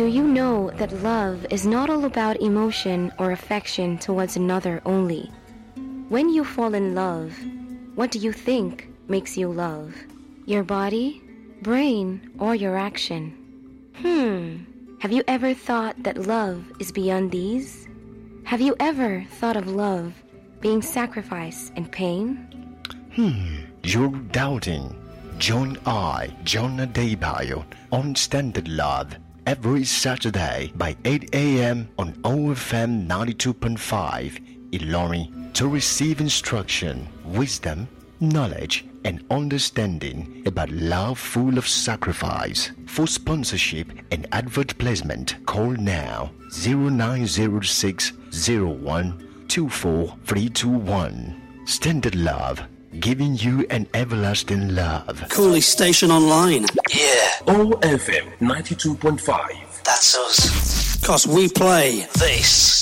Do you know that love is not all about emotion or affection towards another only? When you fall in love, what do you think makes you love? Your body, brain, or your action? Hmm. Have you ever thought that love is beyond these? Have you ever thought of love being sacrifice and pain? Hmm, you're doubting. Join I, John Adebayo, on Standard Love every Saturday by 8 a.m. on OFM 92.5 Ilorin to receive instruction, wisdom, knowledge, and understanding about love full of sacrifice. For sponsorship and advert placement, call now 0906 01 24321. Standard Love, giving you an everlasting love. Cooley Station Online. Yeah, OFM 92.5. that's us. Cause we play. This.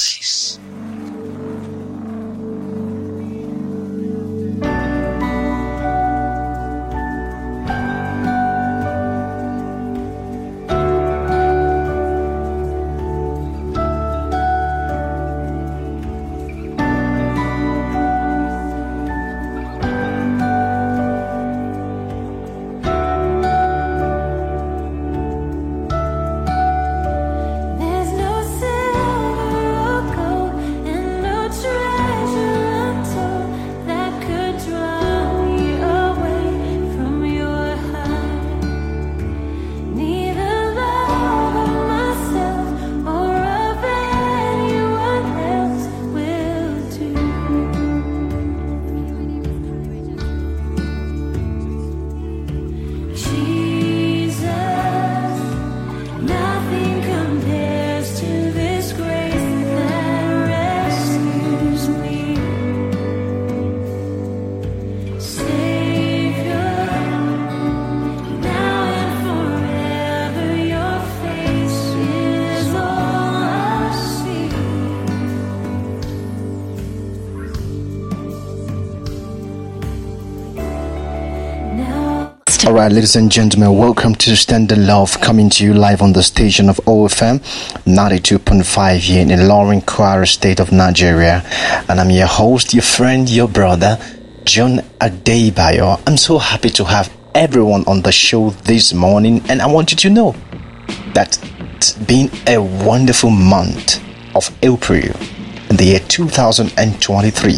Now. All right, ladies and gentlemen, welcome to Standard Love, coming to you live on the station of OFM 92.5 here in Ilorin, Kwara State of Nigeria. And I'm your host, your friend, your brother, John Adebayo. I'm so happy to have everyone on the show this morning, and I want you to know that it's been a wonderful month of April in the year 2023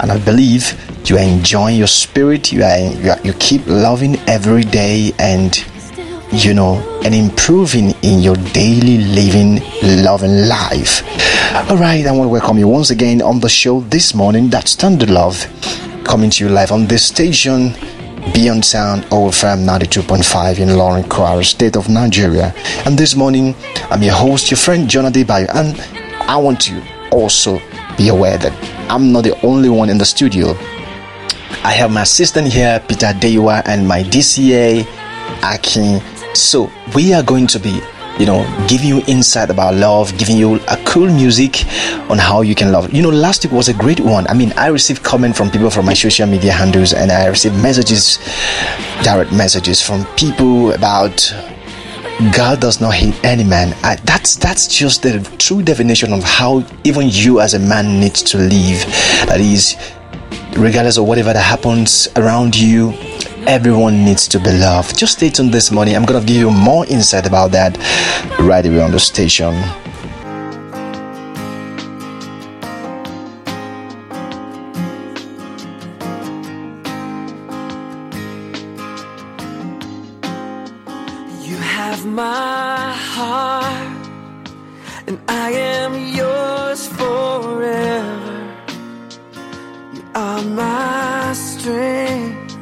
and I believe you are enjoying your spirit you are, you, are, you keep loving every day and you know and improving in your daily living loving life all right I want to welcome you once again on the show this morning that's Standard Love coming to you live on this station Beyond Sound OFM 92.5 in Ilorin Kwara, state of Nigeria. And this morning, I'm your host, your friend John Adebayo, and I want to also be aware that I'm not the only one in the studio. I have my assistant here, Peter Dewa, and my DCA, Akin. So we are going to be, you know, giving you insight about love, giving you a cool music on how you can love. You know, last week was a great one. I mean, I received comment from people from my social media handles, and I received messages, direct messages from people about God does not hate any man. I, that's that's just the true definition of how even you as a man needs to live. That is, regardless of whatever that happens around you, everyone needs to be loved. Just stay tuned this morning. I'm gonna give you more insight about that right away on the station. Are my strength,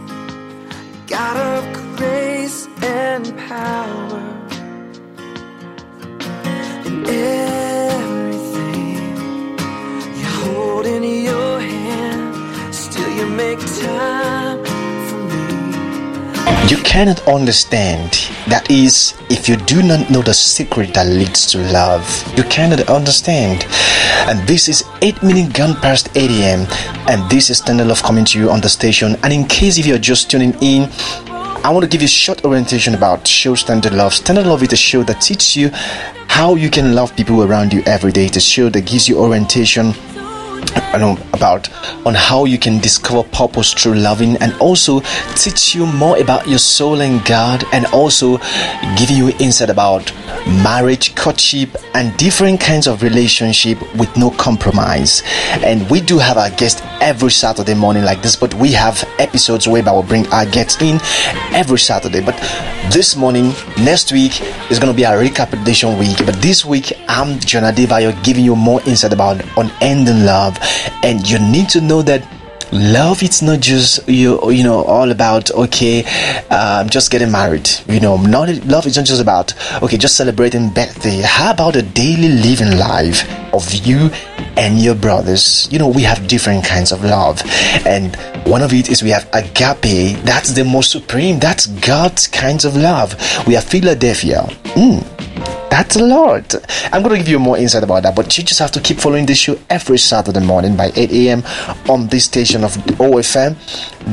God of grace and power. Cannot understand. That is, if you do not know the secret that leads to love, you cannot understand. And this is 8 minutes gone past 8 a.m. And this is Standard Love coming to you on the station. And in case if you're just tuning in, I want to give you a short orientation about show Standard Love. Standard Love is a show that teaches you how you can love people around you every day. It's a show that gives you orientation about on how you can discover purpose through loving and also teach you more about your soul and God and also give you insight about marriage, courtship and different kinds of relationship with no compromise. And we do have our guest every Saturday morning like this, but we have episodes whereby we'll bring our guests in every Saturday. But this morning, next week is gonna be our recapitulation week. But this week I'm John Adebayo giving you more insight about unending love and you need to know that love it's not just you you know all about okay um, just getting married you know. Not love is not just about okay just celebrating birthday. How about a daily living life of you and your brothers? You know we have different kinds of love. And one of it is we have agape. That's the most supreme. That's god's kinds of love. We have philadelphia. Mm. That's a lot. I'm going to give you more insight about that, but you just have to keep following this show every Saturday morning by 8 a.m. on this station of OFM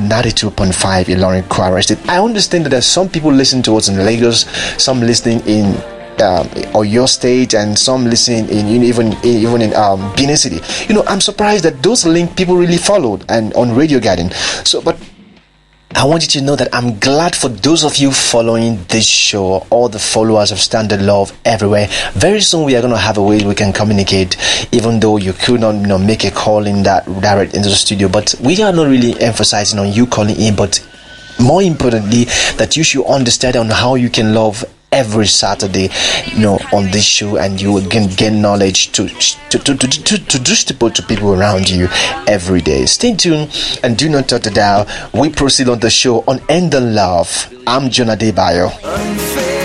92.5 in Ilorin Kwara. I understand that there's some people listening to us in Lagos, some listening in um, Oyo State and some listening in know, even in, even in um, Benin City. You know, I'm surprised that those link people really followed and on Radio Garden. So, but I want you to know that I'm glad for those of you following this show, all the followers of Standard Love everywhere. Very soon we are going to have a way we can communicate, even though you could not, you know, make a call in that direct into the studio. But we are not really emphasizing on you calling in, but more importantly, that you should understand on how you can love every Saturday, you know, on this show, and you will gain, knowledge to to, to, to, to, to distribute to people around you every day. Stay tuned and do not touch the dial. We proceed on the show on End and Love. I'm John Adebayo.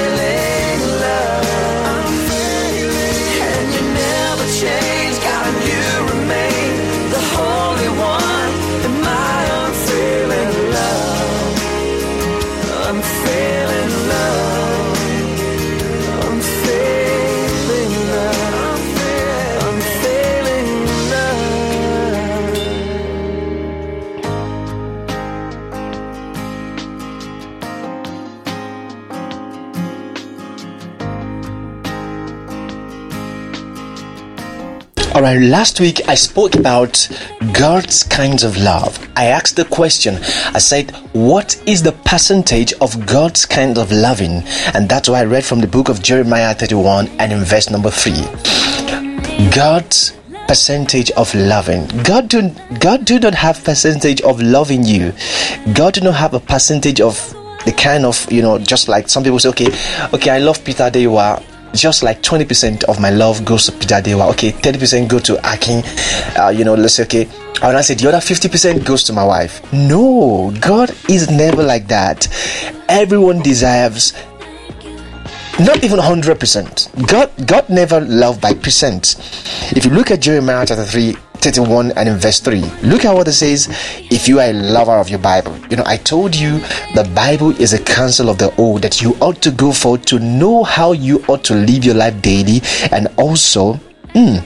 All right, last week I spoke about God's kinds of love. I asked the question, I said, What is the percentage of God's kind of loving? And that's why I read from the book of Jeremiah 31 and in verse number 3. God's percentage of loving. God do, God do not have percentage of loving you. God do not have a percentage of the kind of, you know, just like some people say, okay, okay, I love Peter Dewa just like 20% of my love goes to Peter Dewa. Okay, 30% go to Akin. Uh, you know, let's say, okay. And I said the other 50% goes to my wife. No, God is never like that. Everyone deserves not even 100%. God God never loved by percent. If you look at Jeremiah chapter 3, 31 and in verse 3, look at what it says. If you are a lover of your Bible, you know, I told you the Bible is a counsel of the old that you ought to go for to know how you ought to live your life daily and also mm,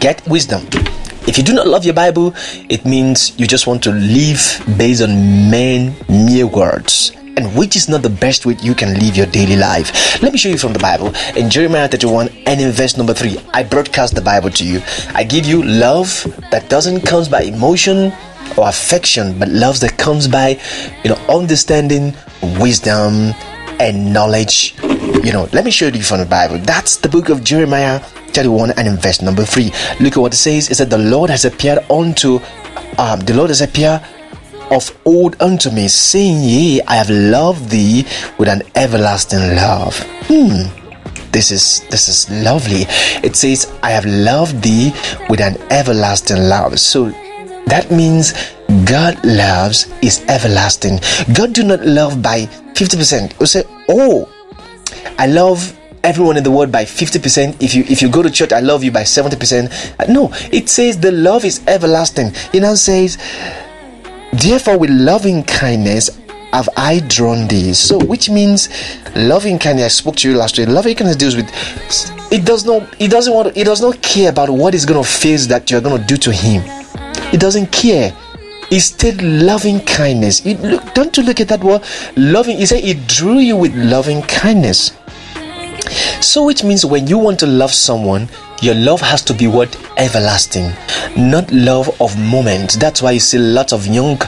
get wisdom. If you do not love your Bible, it means you just want to live based on men mere words and which is not the best way you can live your daily life. Let me show you from the Bible in Jeremiah 31 and in verse number 3. I broadcast the Bible to you. I give you love that doesn't come by emotion or affection, but love that comes by, you know, understanding, wisdom, and knowledge. You know, let me show you from the Bible. That's the book of Jeremiah 31 and in verse number 3. Look at what it says. It said, The Lord has appeared unto um, the Lord has appeared of old unto me, saying, Yea, I have loved thee with an everlasting love. Hmm. This is this is lovely. It says, I have loved thee with an everlasting love. So that means God loves is everlasting. God do not love by 50%. You say, Oh, I love everyone in the world by 50% if you if you go to church i love you by 70% no it says the love is everlasting it now says therefore with loving kindness have I drawn thee. So, which means loving kindness. I spoke to you last week. Loving kindness deals with it. Does not. It doesn't want. It does not care about what is going to face that you're going to do to him. It doesn't care. He said loving kindness. It, look, don't you look at that word? Loving. He said he drew you with loving kindness. So it means when you want to love someone, your love has to be what everlasting, not love of moment. That's why you see lots of young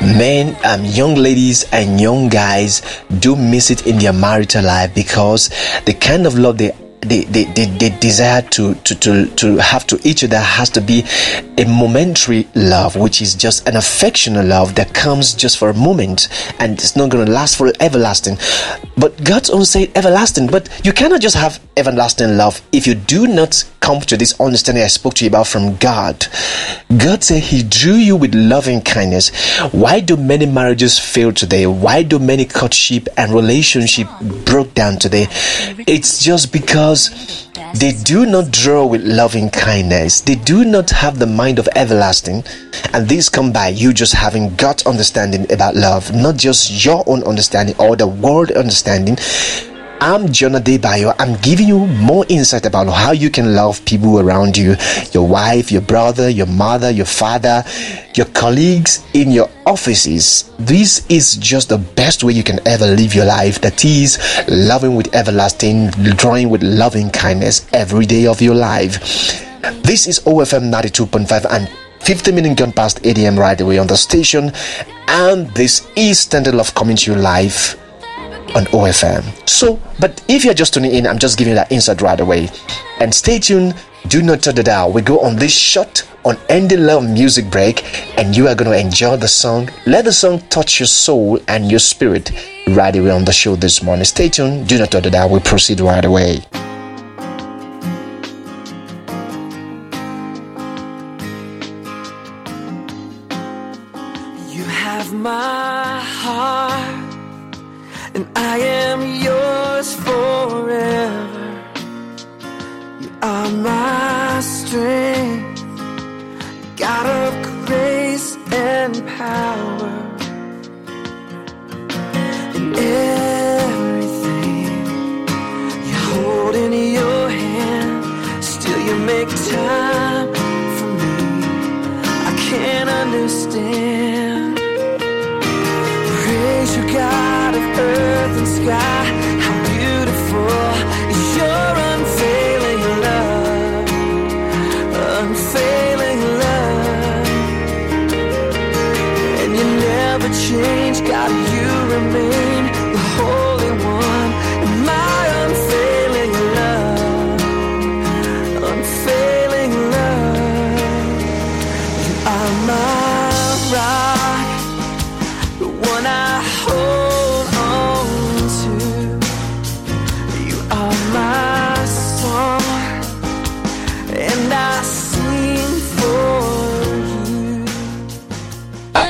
men, um, young ladies, and young guys do miss it in their marital life because the kind of love they they, they, they, they desire to, to, to, to have to each other has to be a momentary love, which is just an affectional love that comes just for a moment and it's not going to last for everlasting. But God's own say everlasting, but you cannot just have everlasting love if you do not come to this understanding I spoke to you about from God. God said He drew you with loving kindness. Why do many marriages fail today? Why do many courtship and relationship broke down today? It's just because they do not draw with loving kindness. They do not have the mind of everlasting. And these come by you just having God's understanding about love, not just your own understanding or the world understanding. I'm John Adebayo. I'm giving you more insight about how you can love people around you your wife, your brother, your mother, your father, your colleagues in your offices. This is just the best way you can ever live your life. That is loving with everlasting, drawing with loving kindness every day of your life. This is OFM 92.5 and 50 minutes gone past 8 a.m. right away on the station. And this is Standard Love coming to you live on OFM. So, but if you're just tuning in, I'm just giving you that insight right away. And stay tuned. Do not turn the dial. We go on this short on ending love music break, and you are going to enjoy the song. Let the song touch your soul and your spirit right away on the show this morning. Stay tuned. Do not turn the dial. We proceed right away. And I am yours forever. You are my strength, God of grace and power. And everything you hold in your hand, still you make time earth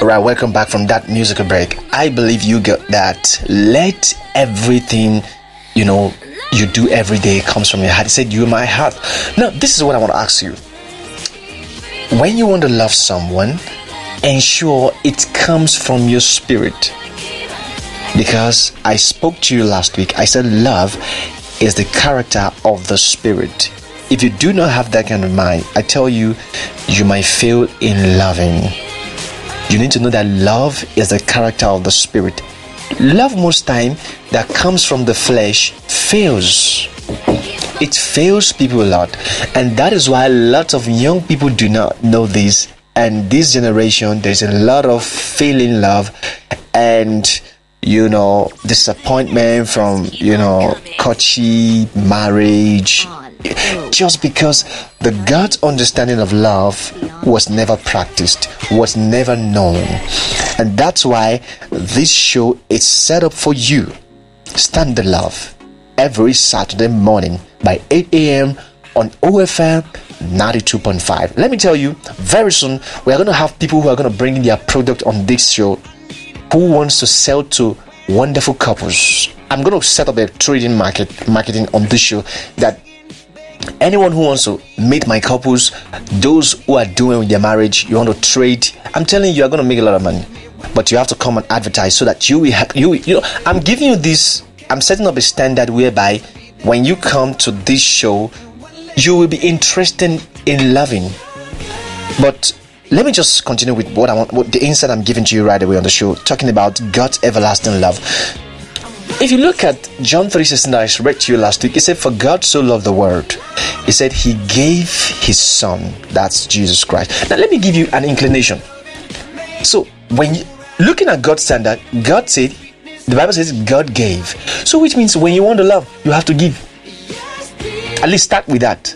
right, welcome back from that musical break. I believe you got that. Let everything, you know, you do every day comes from your heart. He said, "You my heart." Now, this is what I want to ask you. When you want to love someone, ensure it comes from your spirit. Because I spoke to you last week, I said love is the character of the spirit. If you do not have that kind of mind, I tell you, you might fail in loving you need to know that love is the character of the spirit. Love most time that comes from the flesh fails. It fails people a lot. And that is why lots of young people do not know this. And this generation there's a lot of failing love and you know disappointment from you know courtship marriage just because the God's understanding of love was never practiced, was never known. And that's why this show is set up for you. Standard Love every Saturday morning by 8 a.m. on OFM 92.5. Let me tell you, very soon we are going to have people who are going to bring in their product on this show who wants to sell to wonderful couples. I'm going to set up a trading market marketing on this show that anyone who wants to meet my couples, those who are doing with their marriage, you want to trade. I'm telling you, you're going to make a lot of money, but you have to come and advertise so that you will have you. You know, I'm giving you this. I'm setting up a standard whereby when you come to this show, you will be interested in loving. But let me just continue with what I want, what the insight I'm giving to you right away on the show, talking about God's everlasting love. If you look at John 3:16 that I read to you last week, it said, For God so loved the world. He said he gave his son. That's Jesus Christ. Now let me give you an inclination. So when you looking at God's standard, God said, the Bible says God gave. So which means when you want to love, you have to give. At least start with that.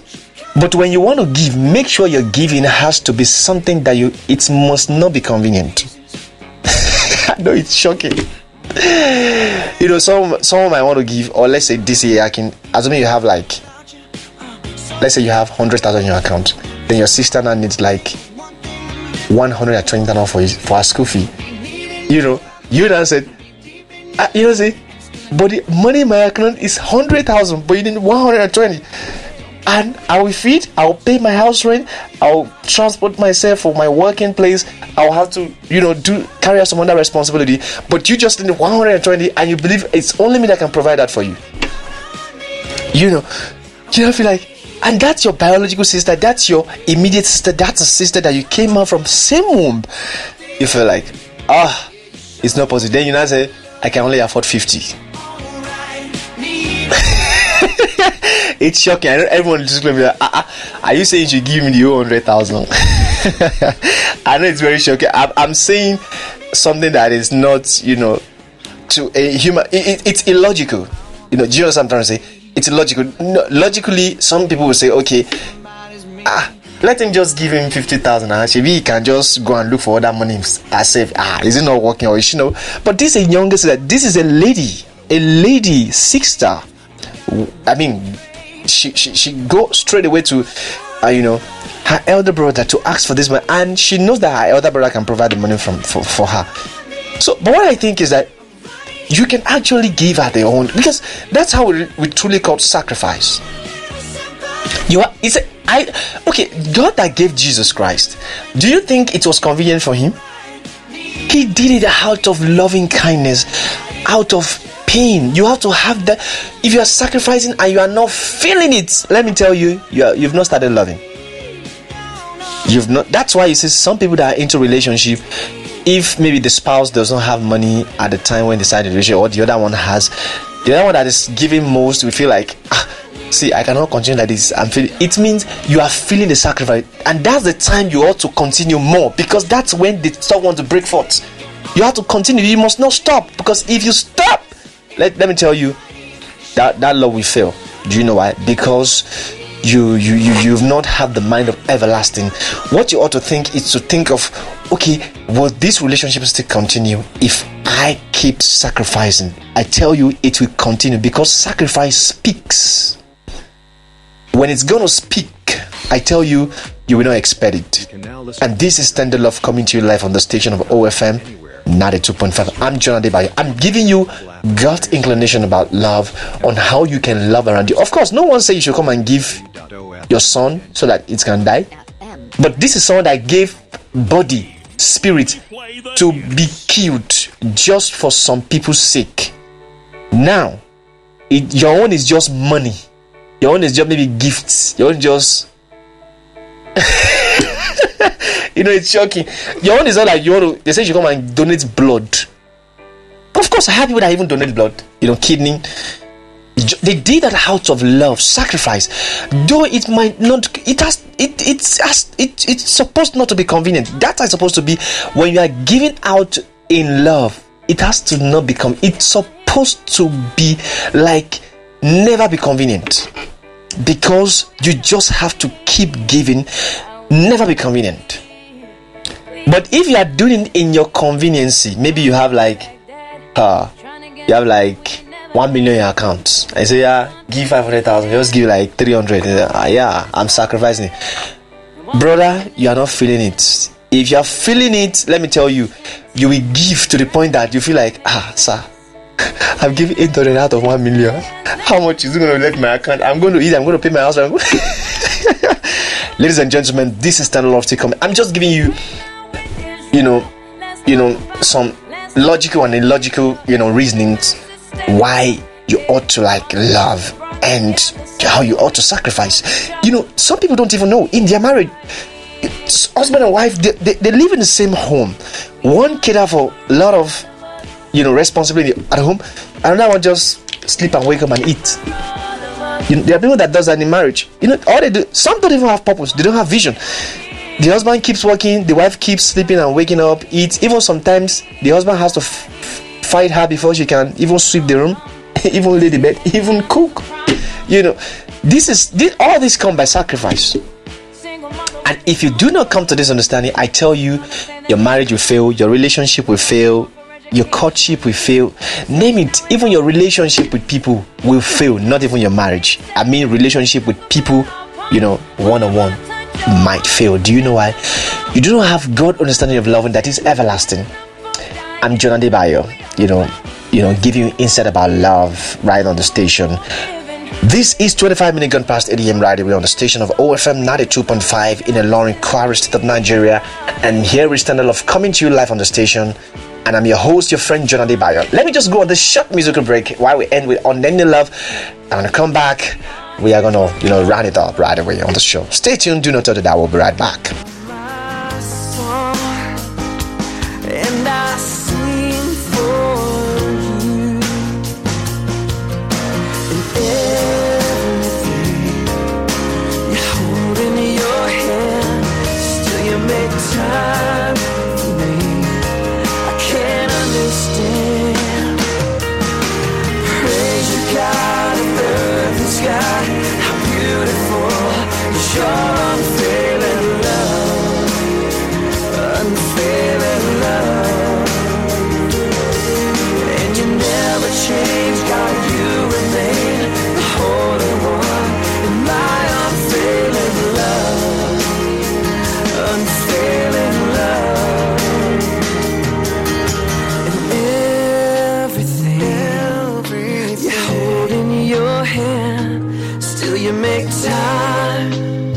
But when you want to give, make sure your giving has to be something that you it must not be convenient. I know it's shocking. You know, some someone might want to give, or let's say this year I can assuming you have like let's say you have hundred thousand in your account, then your sister now needs like one hundred and twenty thousand for his, for her school fee. You know, you now said, ah, you know, say, but the money in my account is hundred thousand, but you need one hundred and twenty. And I will feed, I'll pay my house rent, I'll transport myself for my working place, I'll have to, you know, do carry out some other responsibility. But you just need 120 and you believe it's only me that can provide that for you. You know, you don't feel like and that's your biological sister, that's your immediate sister, that's a sister that you came out from same womb. You feel like, ah, it's not possible. Then you now say, I can only afford 50. It's shocking. I know everyone is just to be like, ah, ah, are you saying you should give me the whole 100,000? I know it's very shocking. I'm, I'm saying something that is not, you know, to a human, it, it- it's illogical. You know, do you know what I'm trying to say? It's illogical. No, logically, some people will say, okay, ah, let him just give him 50,000 and maybe he can just go and look for other money as if, ah, is it not working or is she know? But this is a younger sister. This is a lady, a lady sister. I mean, she she, she go straight away to, uh, you know, her elder brother to ask for this money, and she knows that her elder brother can provide the money from for, for her. So, but what I think is that you can actually give her the own because that's how we, we truly call sacrifice. You are it's a, I okay, God that gave Jesus Christ. Do you think it was convenient for him? He did it out of loving kindness, out of pain. You have to have that. If you are sacrificing and you are not feeling it, let me tell you, you are, you've not started loving. You've not. That's why you see some people that are into relationship. If maybe the spouse does not have money at the time when they start the relationship, or the other one has, the other one that is giving most, we feel like, ah, see, I cannot continue like this. I'm feeling. It means you are feeling the sacrifice, and that's the time you ought to continue more because that's when they start want to break forth. You have to continue. You must not stop because if you stop, let, let me tell you, that that love will fail. Do you know why? Because you you you you've not had the mind of everlasting. What you ought to think is to think of, okay, will this relationship still continue if I keep sacrificing? I tell you, it will continue because sacrifice speaks. When it's gonna speak, I tell you, you will not expect it. And this is Tender Love coming to you live on the station of OFM 92.5. I'm John Adebayo. I'm giving you God's inclination about love on how you can love around you. Of course, no one says you should come and give your son so that it can die. But this is someone that gave body, spirit to be killed just for some people's sake. Now, it, your own is just money. Your own is just maybe gifts. Your own is just you know, it's shocking. Your own is not like you want. They say you come and donate blood. But Of course, I have people that even donate blood. You know, kidney. They did that out of love, sacrifice. Though it might not, it has, it, it's, has, it, it's supposed not to be convenient. That is supposed to be when you are giving out in love. It has to not become. It's supposed to be like never be convenient because you just have to keep giving never be convenient but if you are doing it in your conveniency maybe you have like uh you have like one million in account i say yeah give 500000 just give like 300 uh, yeah i'm sacrificing it brother you are not feeling it if you are feeling it let me tell you you will give to the point that you feel like ah sir I'm giving 800 out of 1 million. How much is it going to let my account? I'm going to eat, I'm going to pay my house. Ladies and gentlemen, this is Stand Lofty Comment. I'm just giving you, you know, you know, some logical and illogical, you know, reasonings why you ought to like love and how you ought to sacrifice. You know, some people don't even know in their marriage. husband and wife they, they, they live in the same home one cater for a lot of you know responsibility at home another one just sleep and wake up and eat you know, there are people that does that in marriage. You know all they do some don't even have purpose. They don't have vision. The husband keeps working the wife keeps sleeping and waking up. Eat even sometimes the husband has to f- f- fight her before she can even sweep the room even lay the bed even cook. You know this is this, all this come by sacrifice. And if you do not come to this understanding, I tell you, your marriage will fail, your relationship will fail, your courtship will fail. Name it, even your relationship with people will fail, not even your marriage. I mean, relationship with people, you know, one on one might fail. Do you know why? You do not have God understanding of loving that is everlasting. I'm John Adebayo, you know, you know, giving you insight about love right on the station. This is 25 minute gone past 8 a.m. right away on the station of OFM 92.5 in Ilorin, Kwara State of Nigeria. And here is Standard Love coming to you live on the station. And I'm your host, your friend John Adebayo. Let me just go on this short musical break while we end with Unending Love. And when I come back, we are gonna, you know, round it up right away on the show. Stay tuned, do not touch the dial, we'll be right back. You make time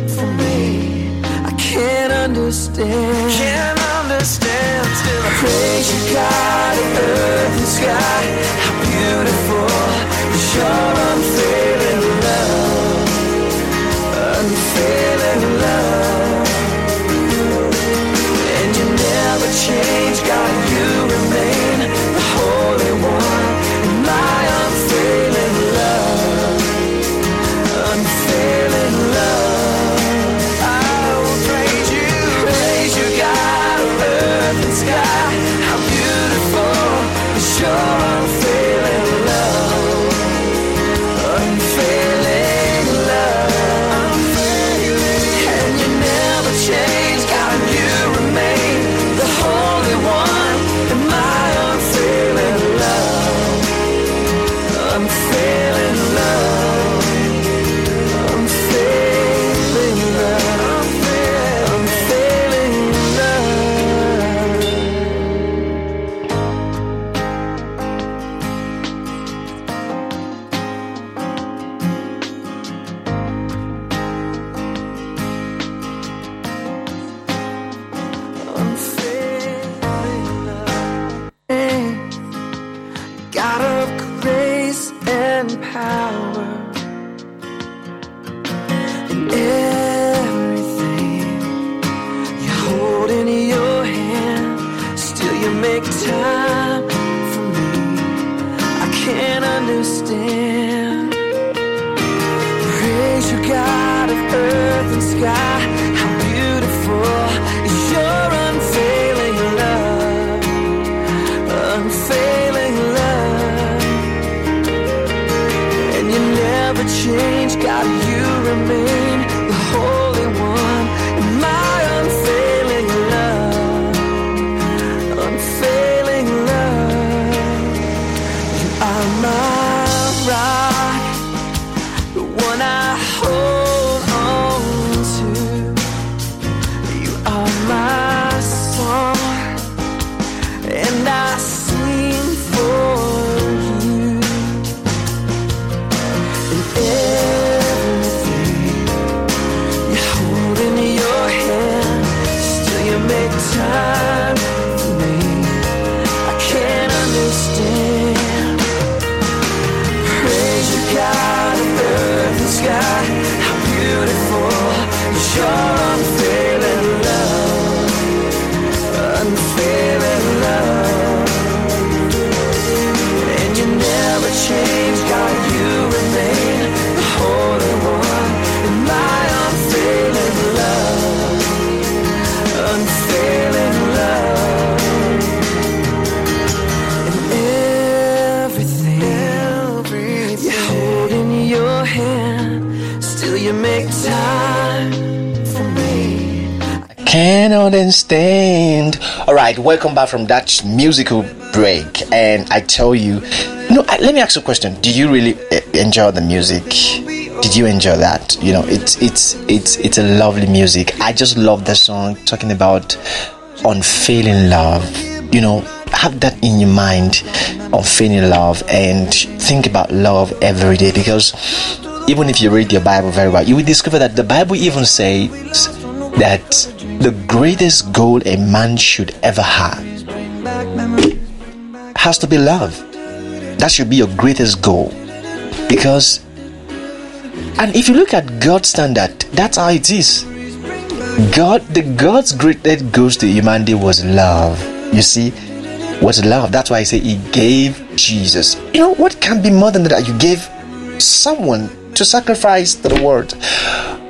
for me. I can't understand. Can't understand. Still I praise you, God of earth and sky. Can't understand. Praise you, God of earth and sky. All right, welcome back from that musical break. And I tell you, know, I- let me ask you a question. Did you really eh, enjoy the music? Did you enjoy that? You know, it's it's it's it's a lovely music. I just love the song talking about unfailing love. You know, have that in your mind, unfailing love, and think about love every day because even if you read your Bible very well, you will discover that the Bible even says that the greatest goal a man should ever have has to be love. That should be your greatest goal. Because, and if you look at God's standard, that's how it is. God, the God's greatest goals to humanity was love. You see, was love. That's why I say He gave Jesus. You know what can be more than that? You gave someone to sacrifice to the world.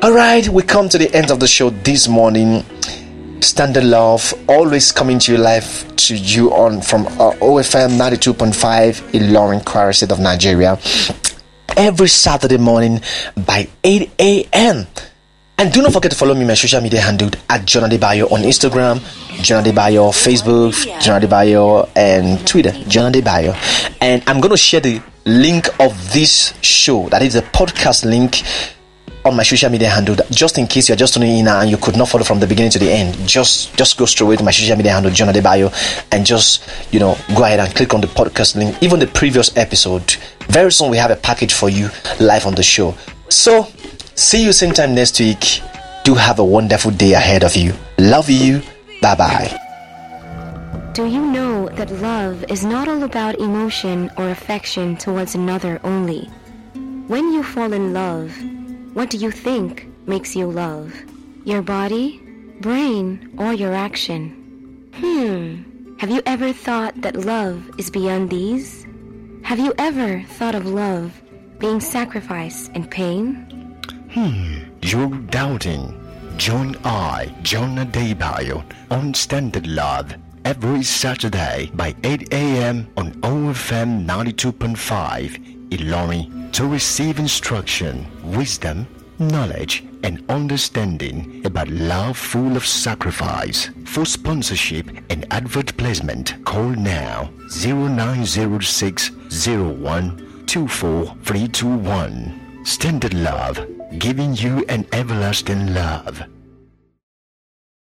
All right, we come to the end of the show this morning. Standard Love always coming to your life to you on from uh, OFM 92.5 in Ilorin, Kwara State of Nigeria every Saturday morning by 8 a.m. And do not forget to follow me my social media handle at John Adebayo on Instagram, John Adebayo Facebook, John Adebayo, and Twitter, John Adebayo. And I'm going to share the link of this show, that is the podcast link on my social media handle just in case you're just tuning in and you could not follow from the beginning to the end just just go straight away to my social media handle john adebayo and just you know go ahead and click on the podcast link. Even the previous episode very soon we have a package for you live on the show. So see you same time next week. Do have a wonderful day ahead of you. Love you. Bye bye Do you know that love is not all about emotion or affection towards another only? When you fall in love, what do you think makes you love? Your body, brain, or your action? Hmm. Have you ever thought that love is beyond these? Have you ever thought of love being sacrifice and pain? Hmm. You're doubting. Join I, John Adebayo, on Standard Love every Saturday by 8 a.m. on OFM 92.5 Ilorin to receive instruction, wisdom, knowledge, and understanding about love full of sacrifice. For sponsorship and advert placement, call now 0906 Standard Love, giving you an everlasting love.